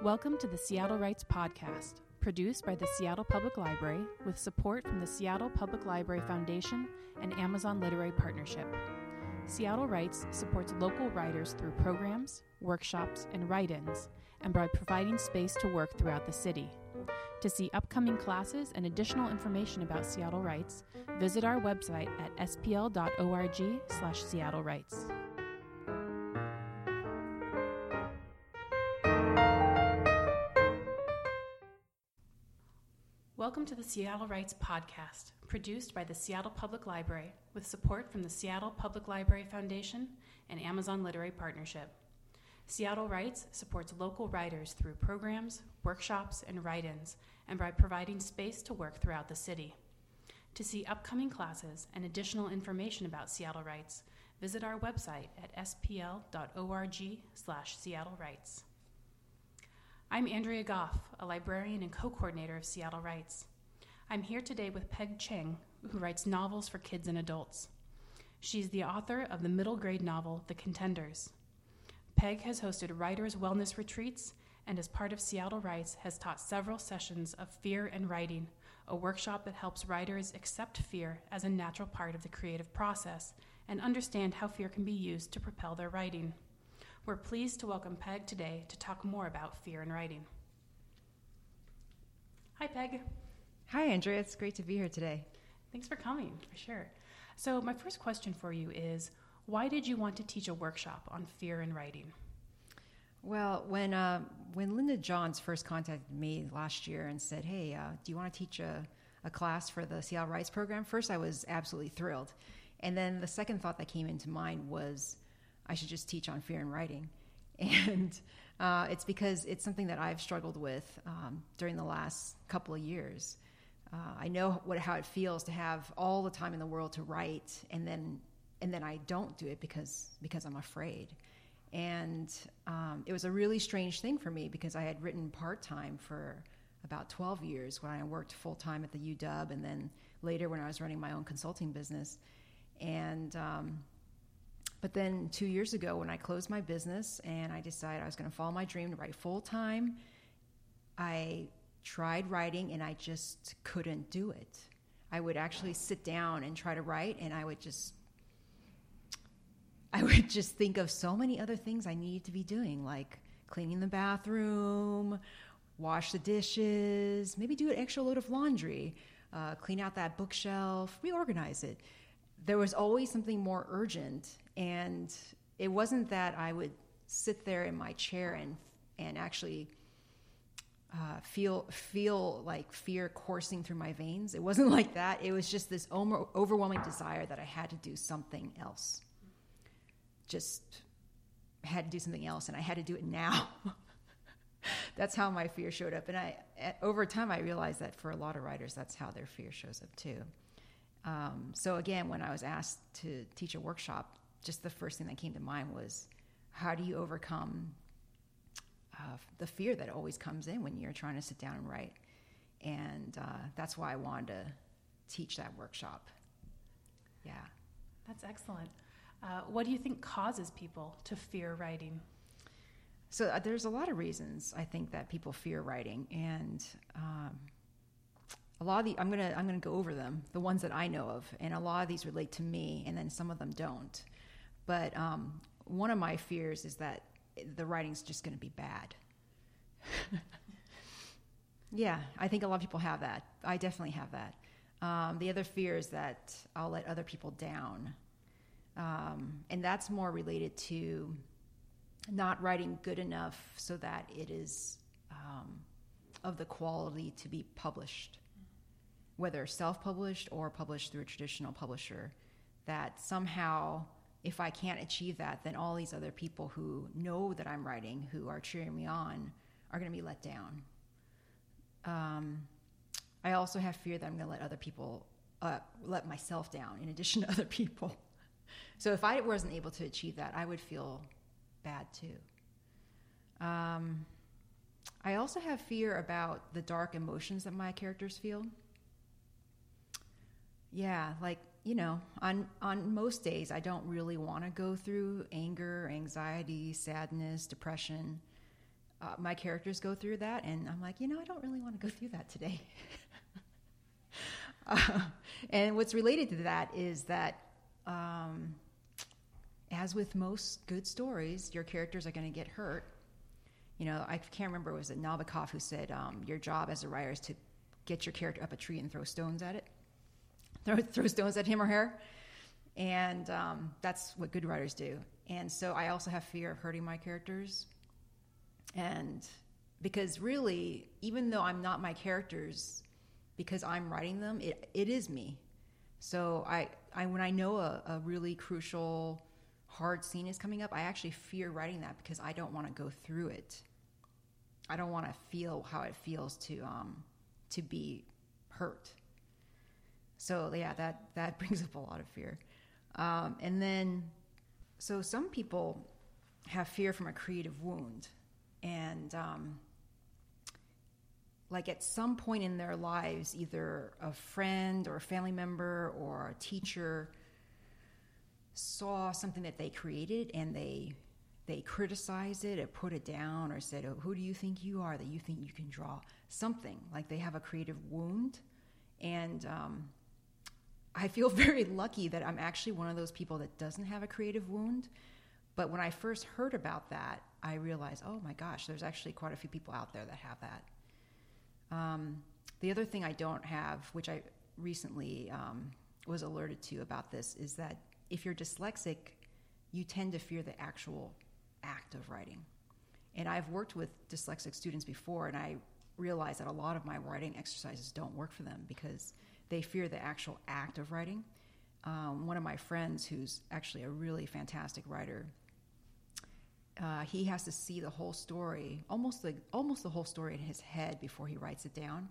Welcome to the Seattle Writes Podcast, produced by the Seattle Public Library with support from the Seattle Public Library Foundation and Amazon Literary Partnership. Seattle Writes supports local writers through programs, workshops, and write ins, and by providing space to work throughout the city. To see upcoming classes and additional information about Seattle Writes, visit our website at spl.org slash Seattle Writes. Welcome to the Seattle Writes podcast, produced by the Seattle Public Library with support from the Seattle Public Library Foundation and Amazon Literary Partnership. Seattle Writes supports local writers through programs, workshops, and write ins, and by providing space to work throughout the city. To see upcoming classes and additional information about Seattle Writes, visit our website at spl.org slash Seattle Writes. I'm Andrea Goff, a librarian and co coordinator of Seattle Writes. I'm here today with Peg Cheng, who writes novels for kids and adults. She's the author of the middle grade novel, The Contenders. Peg has hosted writers' wellness retreats and, as part of Seattle Writes, has taught several sessions of fear and writing, a workshop that helps writers accept fear as a natural part of the creative process and understand how fear can be used to propel their writing. We're pleased to welcome Peg today to talk more about fear in writing. Hi, Peg. Hi, Andrea. It's great to be here today. Thanks for coming, for sure. So, my first question for you is why did you want to teach a workshop on fear in writing? Well, when uh, when Linda Johns first contacted me last year and said, "Hey, uh, do you want to teach a, a class for the Seattle Writes program?" First, I was absolutely thrilled, and then the second thought that came into mind was, I should just teach on fear and writing. And uh, it's because it's something that I've struggled with um, during the last couple of years. Uh, I know what how it feels to have all the time in the world to write, and then and then I don't do it because because I'm afraid. And um, it was a really strange thing for me because I had written part time for about 12 years when I worked full time at the UW, and then later when I was running my own consulting business. And um, but then two years ago, when I closed my business and I decided I was going to follow my dream to write full time, I tried writing and I just couldn't do it. I would actually sit down and try to write, and I would just I would just think of so many other things I needed to be doing, like cleaning the bathroom, wash the dishes, maybe do an extra load of laundry, uh, clean out that bookshelf, reorganize it. There was always something more urgent, and it wasn't that I would sit there in my chair and and actually uh, feel feel like fear coursing through my veins. It wasn't like that. It was just this overwhelming desire that I had to do something else. Just had to do something else, and I had to do it now. that's how my fear showed up, and I over time I realized that for a lot of writers, that's how their fear shows up too. Um, so again, when I was asked to teach a workshop, just the first thing that came to mind was how do you overcome uh, the fear that always comes in when you're trying to sit down and write? And uh, that's why I wanted to teach that workshop. Yeah. That's excellent. Uh, what do you think causes people to fear writing? So uh, there's a lot of reasons I think that people fear writing, and um, a lot of the I'm gonna I'm gonna go over them, the ones that I know of, and a lot of these relate to me, and then some of them don't. But um, one of my fears is that the writing's just going to be bad. yeah, I think a lot of people have that. I definitely have that. Um, the other fear is that I'll let other people down. Um, and that's more related to not writing good enough so that it is um, of the quality to be published, whether self published or published through a traditional publisher. That somehow if I can't achieve that, then all these other people who know that I'm writing, who are cheering me on, are going to be let down. Um, I also have fear that I'm going to let other people, uh, let myself down in addition to other people. So if I wasn't able to achieve that, I would feel bad too. Um, I also have fear about the dark emotions that my characters feel. Yeah, like you know, on on most days I don't really want to go through anger, anxiety, sadness, depression. uh, my characters go through that, and I'm like, you know, I don't really want to go through that today. uh, and what's related to that is that, um, as with most good stories, your characters are going to get hurt. You know, I can't remember, was it Nabokov who said, um, your job as a writer is to get your character up a tree and throw stones at it? Throw, throw stones at him or her? And um, that's what good writers do. And so I also have fear of hurting my characters and because really, even though I'm not my characters, because I'm writing them, it, it is me. So I, I when I know a, a really crucial, hard scene is coming up, I actually fear writing that because I don't want to go through it. I don't want to feel how it feels to um, to be hurt. So yeah, that that brings up a lot of fear. Um, and then, so some people have fear from a creative wound and um, like at some point in their lives, either a friend or a family member or a teacher saw something that they created and they they criticized it or put it down or said, oh, "Who do you think you are that you think you can draw something?" Like they have a creative wound, and um, I feel very lucky that I'm actually one of those people that doesn't have a creative wound. But when I first heard about that, I realized, oh my gosh, there's actually quite a few people out there that have that. Um, the other thing I don't have, which I recently um, was alerted to about this, is that if you're dyslexic, you tend to fear the actual act of writing. And I've worked with dyslexic students before, and I realize that a lot of my writing exercises don't work for them because they fear the actual act of writing. Um, one of my friends, who's actually a really fantastic writer, uh, he has to see the whole story, almost the almost the whole story in his head before he writes it down,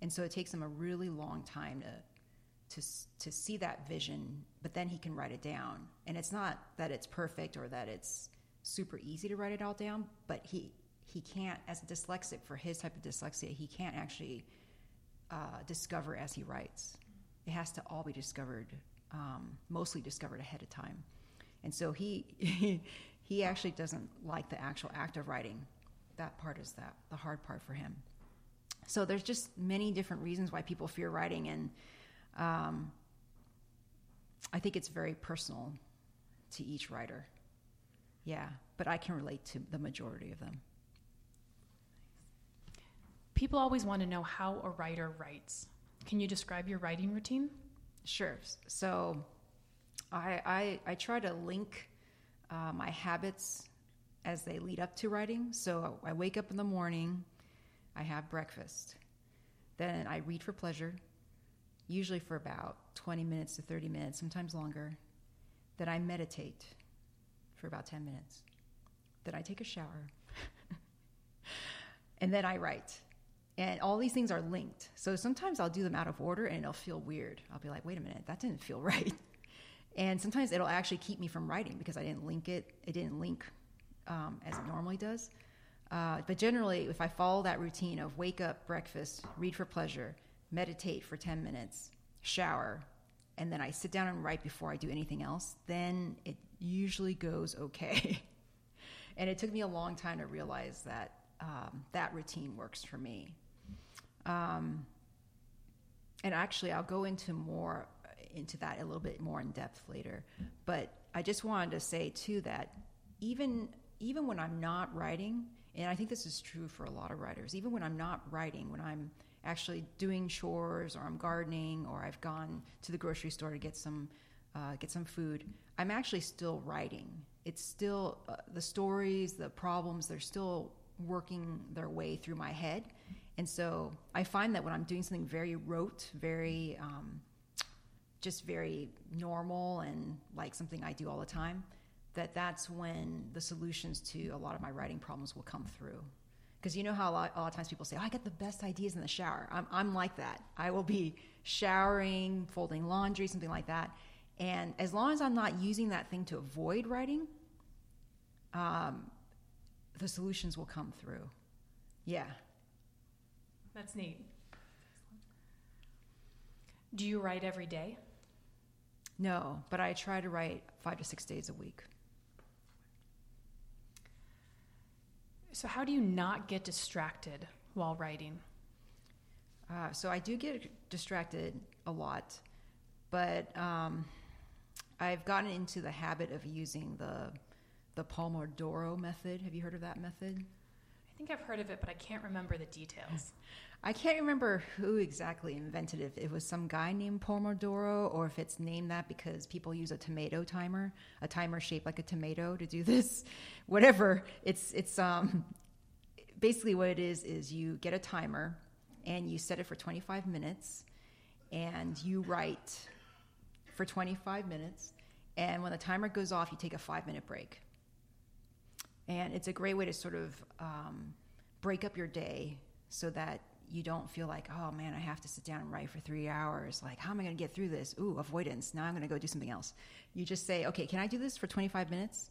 and so it takes him a really long time to to to see that vision. But then he can write it down, and it's not that it's perfect or that it's super easy to write it all down, but he he can't, as a dyslexic for his type of dyslexia, he can't actually uh, discover as he writes. It has to all be discovered, um, mostly discovered ahead of time, and so he. he actually doesn't like the actual act of writing. That part is that the hard part for him. So there's just many different reasons why people fear writing, and um, I think it's very personal to each writer. Yeah, but I can relate to the majority of them. People always want to know how a writer writes. Can you describe your writing routine? Sure. So I, I, I try to link uh, my habits as they lead up to writing. So I wake up in the morning, I have breakfast, then I read for pleasure, usually for about 20 minutes to 30 minutes, sometimes longer. Then I meditate for about 10 minutes. Then I take a shower. and then I write. And all these things are linked. So sometimes I'll do them out of order and it'll feel weird. I'll be like, wait a minute, that didn't feel right. And sometimes it'll actually keep me from writing because I didn't link it. It didn't link um, as it normally does. Uh, but generally, if I follow that routine of wake up, breakfast, read for pleasure, meditate for 10 minutes, shower, and then I sit down and write before I do anything else, then it usually goes okay. and it took me a long time to realize that um, that routine works for me. Um, and actually, I'll go into more into that a little bit more in depth later. But I just wanted to say too that even even when I'm not writing, and I think this is true for a lot of writers, even when I'm not writing, when I'm actually doing chores or I'm gardening or I've gone to the grocery store to get some uh, get some food, I'm actually still writing. It's still uh, the stories, the problems, they're still working their way through my head. And so I find that when I'm doing something very rote, very um, just very normal and like something I do all the time, that that's when the solutions to a lot of my writing problems will come through. Because you know how a lot, a lot, of times people say, oh, I get the best ideas in the shower. I'm, I'm like that. I will be showering, folding laundry, something like that. And as long as I'm not using that thing to avoid writing, um, the solutions will come through. Yeah. That's neat. Do you write every day? No, but I try to write five to six days a week. So, how do you not get distracted while writing? Uh, so I do get distracted a lot, but um, I've gotten into the habit of using the the Pomodoro method. Have you heard of that method? I think I've heard of it, but I can't remember the details. I can't remember who exactly invented it. If it was some guy named Pomodoro, or if it's named that because people use a tomato timer, a timer shaped like a tomato, to do this. Whatever. It's it's um basically what it is is you get a timer and you set it for 25 minutes, and you write for 25 minutes, and when the timer goes off, you take a five minute break. And it's a great way to sort of um, break up your day so that you don't feel like, oh man, I have to sit down and write for three hours. Like, how am I going to get through this? Ooh, avoidance. Now I'm going to go do something else. You just say, okay, can I do this for 25 minutes?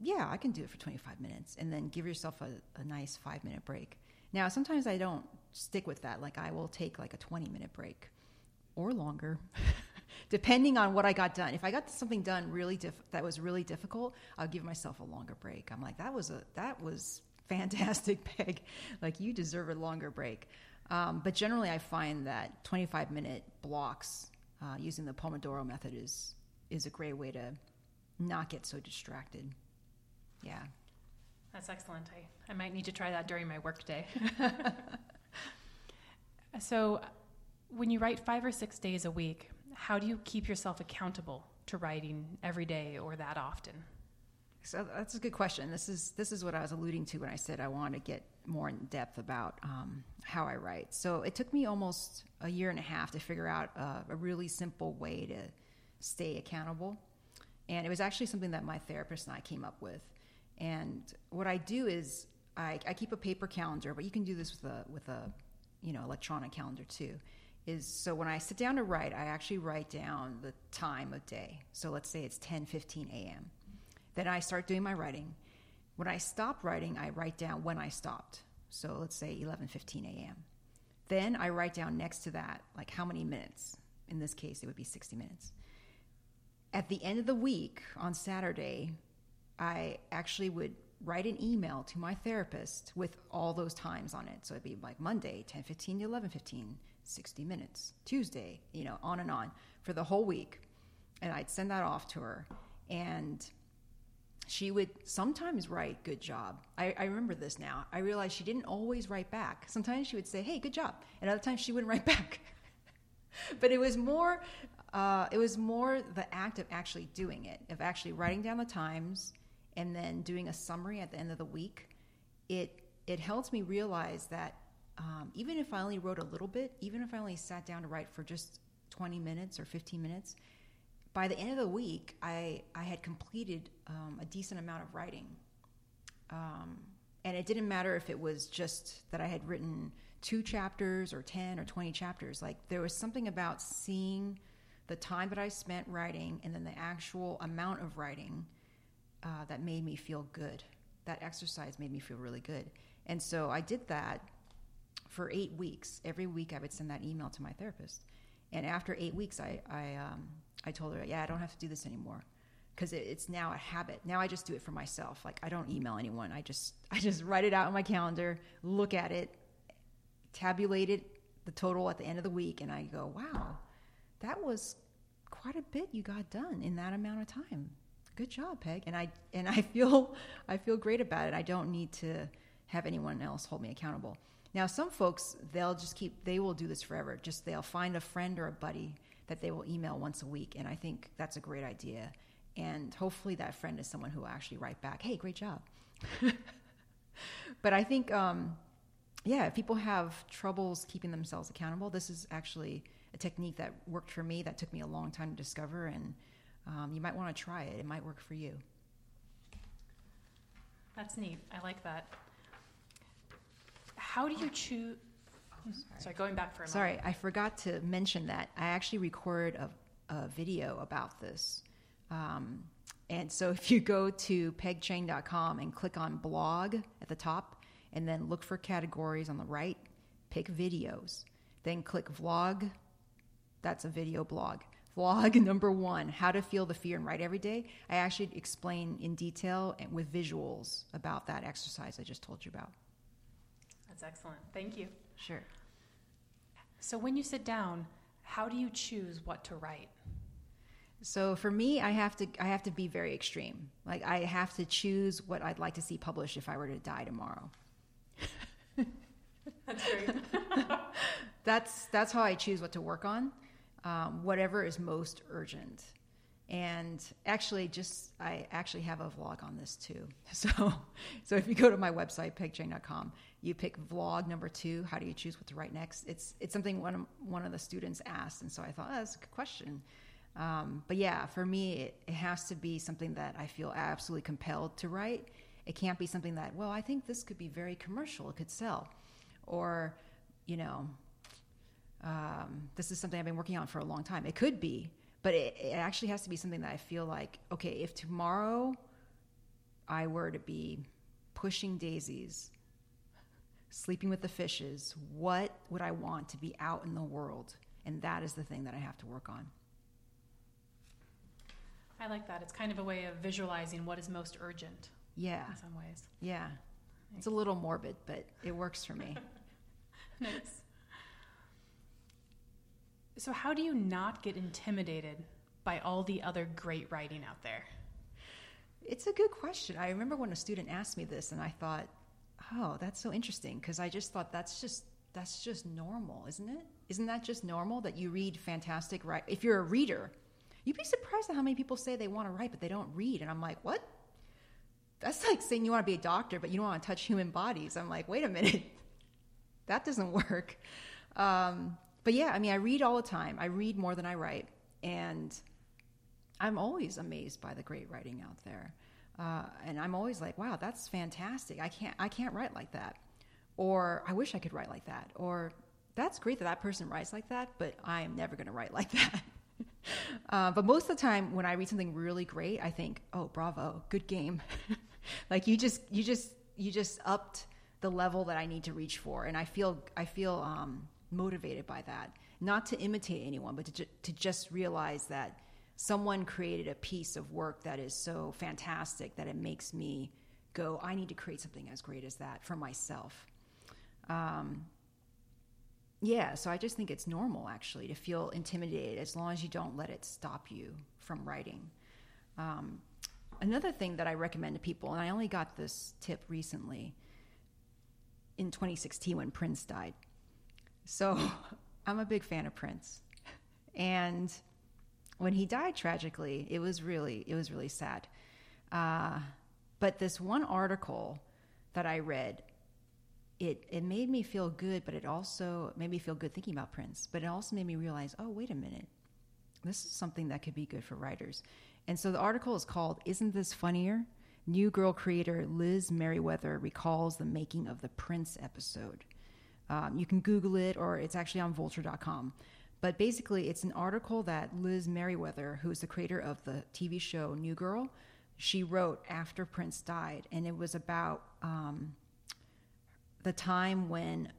Yeah, I can do it for 25 minutes. And then give yourself a, a nice five minute break. Now, sometimes I don't stick with that. Like, I will take like a 20 minute break or longer. depending on what I got done. If I got something done really diff- that was really difficult, I'll give myself a longer break. I'm like, that was a that was fantastic, Peg. Like you deserve a longer break. Um, but generally, I find that 25 minute blocks uh, using the Pomodoro method is is a great way to not get so distracted. Yeah. That's excellent. I, I might need to try that during my workday. so, when you write five or six days a week, how do you keep yourself accountable to writing every day or that often? So that's a good question. This is this is what I was alluding to when I said I want to get more in depth about um, how I write. So it took me almost a year and a half to figure out a really simple way to stay accountable, and it was actually something that my therapist and I came up with. And what I do is I, I keep a paper calendar, but you can do this with a with a you know electronic calendar too is so when I sit down to write, I actually write down the time of day. So let's say it's 10 15 a.m. Then I start doing my writing. When I stop writing, I write down when I stopped. So let's say 11 15 a.m. Then I write down next to that, like how many minutes. In this case, it would be 60 minutes. At the end of the week, on Saturday, I actually would write an email to my therapist with all those times on it. So it'd be like Monday, 10 15 to 11 15, 60 minutes, Tuesday, you know, on and on for the whole week. And I'd send that off to her. And she would sometimes write good job. I, I, remember this now. I realized she didn't always write back. Sometimes she would say, hey, good job. And other times she wouldn't write back. but it was more uh, it was more the act of actually doing it, of actually writing down the times and then doing a summary at the end of the week. It it helped me realize that um, even if I only wrote a little bit, even if I only sat down to write for just 20 minutes or 15 minutes, by the end of the week, I, I had completed um, a decent amount of writing. Um, and it didn't matter if it was just that I had written two chapters or 10 or 20 chapters. Like there was something about seeing the time that I spent writing and then the actual amount of writing uh, that made me feel good. That exercise made me feel really good. And so I did that for eight weeks. Every week, I would send that email to my therapist. And after eight weeks, I I, um, I told her, yeah, I don't have to do this anymore because it, it's now a habit. Now I just do it for myself. Like I don't email anyone. I just I just write it out on my calendar, look at it, tabulate it, the total at the end of the week, and I go, wow, that was quite a bit you got done in that amount of time. Good job, Peg. And I and I feel I feel great about it. I don't need to have anyone else hold me accountable. Now, some folks, they'll just keep, they will do this forever. Just they'll find a friend or a buddy that they will email once a week. And I think that's a great idea. And hopefully that friend is someone who will actually write back, hey, great job. but I think, um, yeah, if people have troubles keeping themselves accountable, this is actually a technique that worked for me that took me a long time to discover. And um, you might want to try it, it might work for you. That's neat. I like that how do you choose? Sorry. sorry. going back for a sorry, moment. I forgot to mention that I actually recorded a, a video about this. Um, and so if you go to pegcheng.com and click on blog at the top, and then look for categories on the right, pick videos, then click vlog. That's a video blog. vlog number one how to feel the fear and write every day i actually explain in detail and with visuals about that exercise i just told you about That's excellent. Thank you. sure So, when you sit down, how do you choose what to write? so for me i have to i have to be very extreme like i have to choose what i'd like to see published if i were to die tomorrow That's great. that's that's how I choose what to work on, um, whatever is most urgent. And actually, just I actually have a vlog on this too. So, so if you go to my website pegcheng.com, you pick vlog number two. How do you choose what to write next? It's it's something one of, one of the students asked, and so I thought oh, that's a good question. Um, but yeah, for me, it, it has to be something that I feel absolutely compelled to write. It can't be something that well, I think this could be very commercial. It could sell, or you know, um, this is something I've been working on for a long time. It could be, but it, it actually has to be something that I feel like, okay, if tomorrow I were to be pushing daisies, sleeping with the fishes, what would I want to be out in the world? And that is the thing that I have to work on. I like that. It's kind of a way of visualizing what is most urgent Yeah, in some ways. yeah. It's a little morbid, but it works for me. Nice. So, how do you not get intimidated by all the other great writing out there? It's a good question. I remember when a student asked me this, and I thought, "Oh, that's so interesting," because I just thought that's just that's just normal, isn't it? Isn't that just normal that you read fantastic right? If you're a reader, you'd be surprised at how many people say they want to write but they don't read, and I'm like, what? That's like saying you want to be a doctor but you don't want to touch human bodies. I'm like, wait a minute, that doesn't work. Um, but yeah, I mean, I read all the time. I read more than I write, and I'm always amazed by the great writing out there, uh, and I'm always like, "Wow, that's fantastic! I can't, I can't write like that," or "I wish I could write like that," or "That's great that that person writes like that, but I am never going to write like that." uh, but most of the time, when I read something really great, I think, "Oh, bravo, good game!" like you just, you just, you just upped the level that I need to reach for, and I feel, I feel um, motivated by that. Not to imitate anyone, but to, ju- to just realize that someone created a piece of work that is so fantastic that it makes me go, I need to create something as great as that for myself. Um, yeah, so I just think it's normal actually to feel intimidated as long as you don't let it stop you from writing. Um, another thing that I recommend to people, and I only got this tip recently in 2016 when Prince died. So I'm a big fan of Prince. And when he died tragically, it was really it was really sad. Uh, but this one article that I read, it it made me feel good, but it also made me feel good thinking about Prince. But it also made me realize, oh wait a minute, this is something that could be good for writers. And so the article is called "Isn't This Funnier?" New Girl creator Liz Meriwether recalls the making of the Prince episode. Um, you can Google it, or it's actually on Vulture.com. But basically, it's an article that Liz Meriwether, who is the creator of the TV show New Girl, she wrote after Prince died, and it was about um, the time when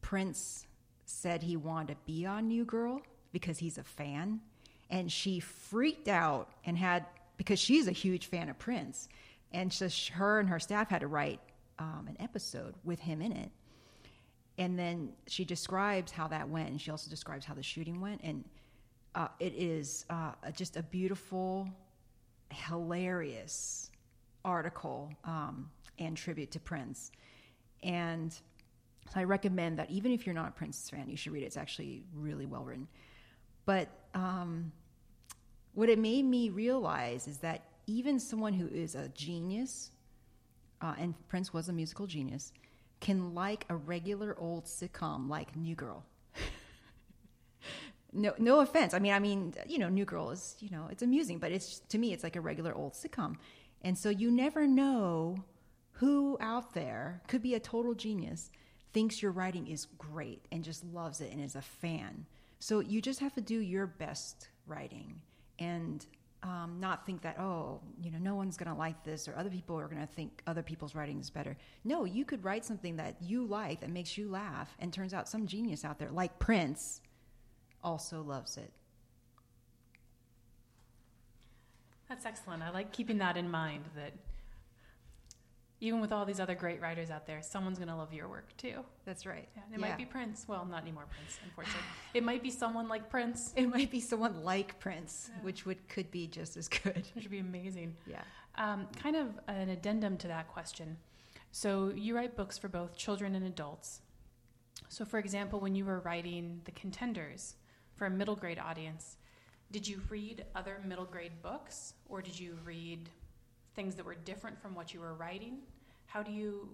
Prince said he wanted to be on New Girl because he's a fan, and she freaked out and had because she's a huge fan of Prince, and so her and her staff had to write um, an episode with him in it and then she describes how that went and she also describes how the shooting went and uh, it is uh, just a beautiful hilarious article um, and tribute to prince. And so i recommend that even if you're not a prince fan you should read it. It's actually really well written. But um, what it made me realize is that even someone who is a genius uh, and prince was a musical genius can like a regular old sitcom like New Girl. no, no offense. I mean, I mean, you know, New Girl is, you know, it's amusing, but it's to me, it's like a regular old sitcom, and so you never know who out there could be a total genius, thinks your writing is great and just loves it and is a fan. So you just have to do your best writing and um, not think that oh you know no one's going to like this or other people are going to think other people's writing is better. No you could write something that you like that makes you laugh and turns out some genius out there like prince also loves it. That's excellent. I like keeping that in mind that even with all these other great writers out there, someone's going to love your work too. That's right. Yeah, it Yeah. might be Prince. Well, not anymore Prince, unfortunately. it might be someone like Prince, It might be someone like Prince, Yeah. which would could be just as good. which would be amazing. Yeah. Um, kind of an addendum to that question. So, you write books for both children and adults. So, for example, when you were writing The Contenders for a middle grade audience, did you read other middle grade books or did you read things that were different from what you were writing? How do you,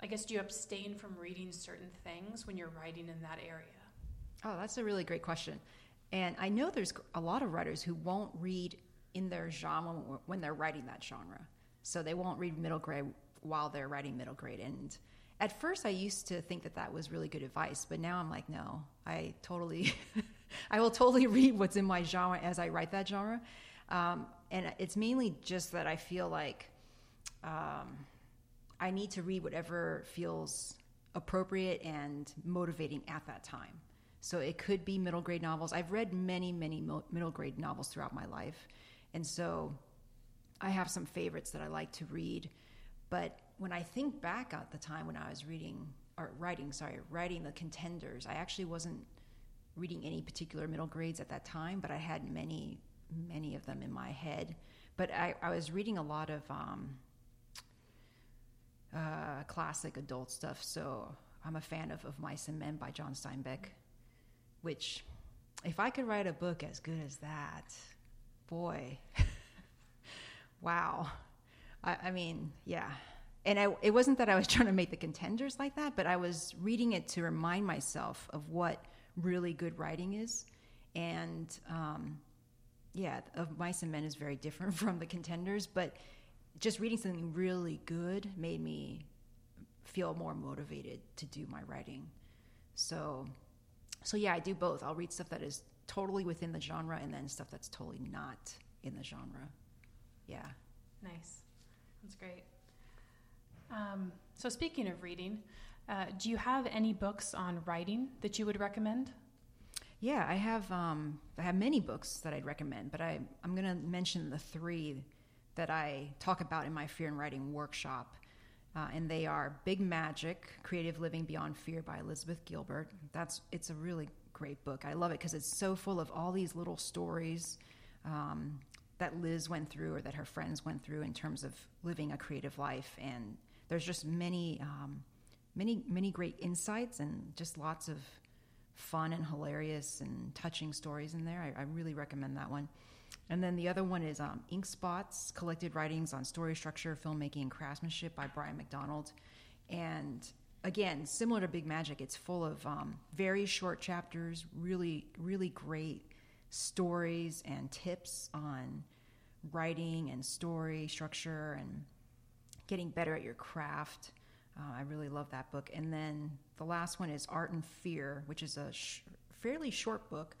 I guess, do you abstain from reading certain things when you're writing in that area? Oh, that's a really great question. And I know there's a lot of writers who won't read in their genre when they're writing that genre. So they won't read middle grade while they're writing middle grade. And at first, I used to think that that was really good advice, but now I'm like, no, I totally, I will totally read what's in my genre as I write that genre. Um, and it's mainly just that I feel like um, I need to read whatever feels appropriate and motivating at that time. So it could be middle grade novels. I've read many, many middle grade novels throughout my life. And so I have some favorites that I like to read. But when I think back at the time when I was reading or writing, sorry, writing the contenders, I actually wasn't reading any particular middle grades at that time, but I had many, many of them in my head. But I, I was reading a lot of um, uh, classic adult stuff. So I'm a fan of, of Mice and Men by John Steinbeck, which, if I could write a book as good as that, boy, wow. I, I mean, yeah. And I, it wasn't that I was trying to make the contenders like that, but I was reading it to remind myself of what really good writing is. And um, yeah, of Mice and Men is very different from the contenders, but just reading something really good made me feel more motivated to do my writing. So, so yeah, I do both. I'll read stuff that is totally within the genre, and then stuff that's totally not in the genre. Yeah. Nice. That's great. Um, so, speaking of reading, uh, do you have any books on writing that you would recommend? Yeah, I have um, I have many books that I'd recommend, but I I'm going to mention the three that I talk about in my Fear and Writing workshop, uh, and they are Big Magic: Creative Living Beyond Fear by Elizabeth Gilbert. That's it's a really great book. I love it because it's so full of all these little stories um, that Liz went through or that her friends went through in terms of living a creative life, and there's just many um, many many great insights and just lots of fun and hilarious and touching stories in there. I, I really recommend that one. And then the other one is um, Ink Spots Collected Writings on Story Structure, Filmmaking, and Craftsmanship by Brian McDonald. And again, similar to Big Magic, it's full of um, very short chapters, really, really great stories and tips on writing and story structure and getting better at your craft. Uh, I really love that book. And then the last one is Art and Fear, which is a sh- fairly short book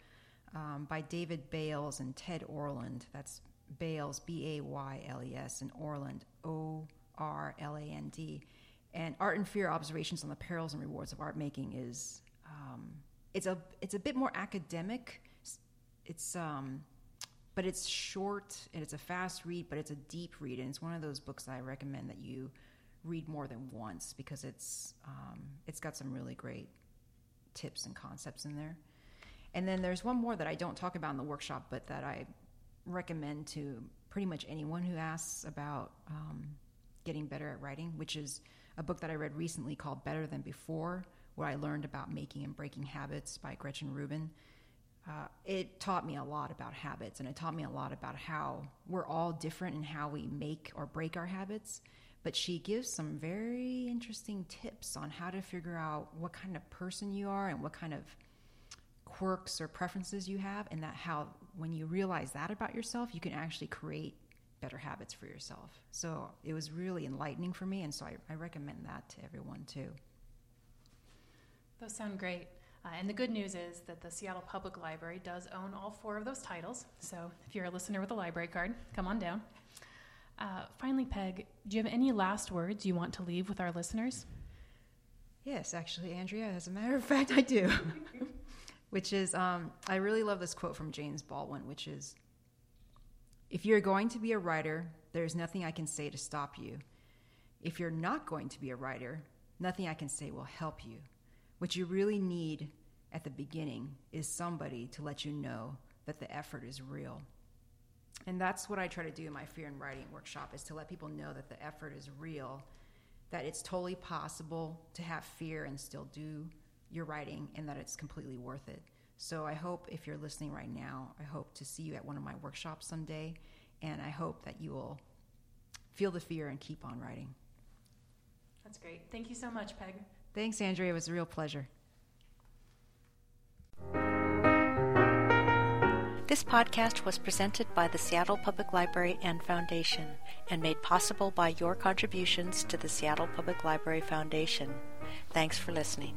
um, by David Bayles and Ted Orland. That's Bayles, B A Y L E S, and Orland, O R L A N D. And Art and Fear: Observations on the Perils and Rewards of Art Making is um, it's a it's a bit more academic. It's um, but it's short and it's a fast read, but it's a deep read, and it's one of those books that I recommend that you read more than once because it's um, it's got some really great tips and concepts in there. And then there's one more that I don't talk about in the workshop, but that I recommend to pretty much anyone who asks about um, getting better at writing, which is a book that I read recently called Better Than Before, where I learned about making and breaking habits by Gretchen Rubin. Uh, it taught me a lot about habits, and it taught me a lot about how we're all different in how we make or break our habits. But she gives some very interesting tips on how to figure out what kind of person you are and what kind of quirks or preferences you have, and that how when you realize that about yourself, you can actually create better habits for yourself. So it was really enlightening for me, and so I, I recommend that to everyone too. Those sound great. Uh, and the good news is that the Seattle Public Library does own all four of those titles. So if you're a listener with a library card, come on down. Uh, finally, Peg, do you have any last words you want to leave with our listeners? Yes, actually, Andrea, as a matter of fact, I do. which is, um, I really love this quote from James Baldwin, which is If you're going to be a writer, there's nothing I can say to stop you. If you're not going to be a writer, nothing I can say will help you. What you really need at the beginning is somebody to let you know that the effort is real. And that's what I try to do in my fear and writing workshop is to let people know that the effort is real, that it's totally possible to have fear and still do your writing and that it's completely worth it. So I hope if you're listening right now, I hope to see you at one of my workshops someday and I hope that you will feel the fear and keep on writing. That's great. Thank you so much, Peg. Thanks, Andrea. It was a real pleasure. This podcast was presented by the Seattle Public Library and Foundation and made possible by your contributions to the Seattle Public Library Foundation. Thanks for listening.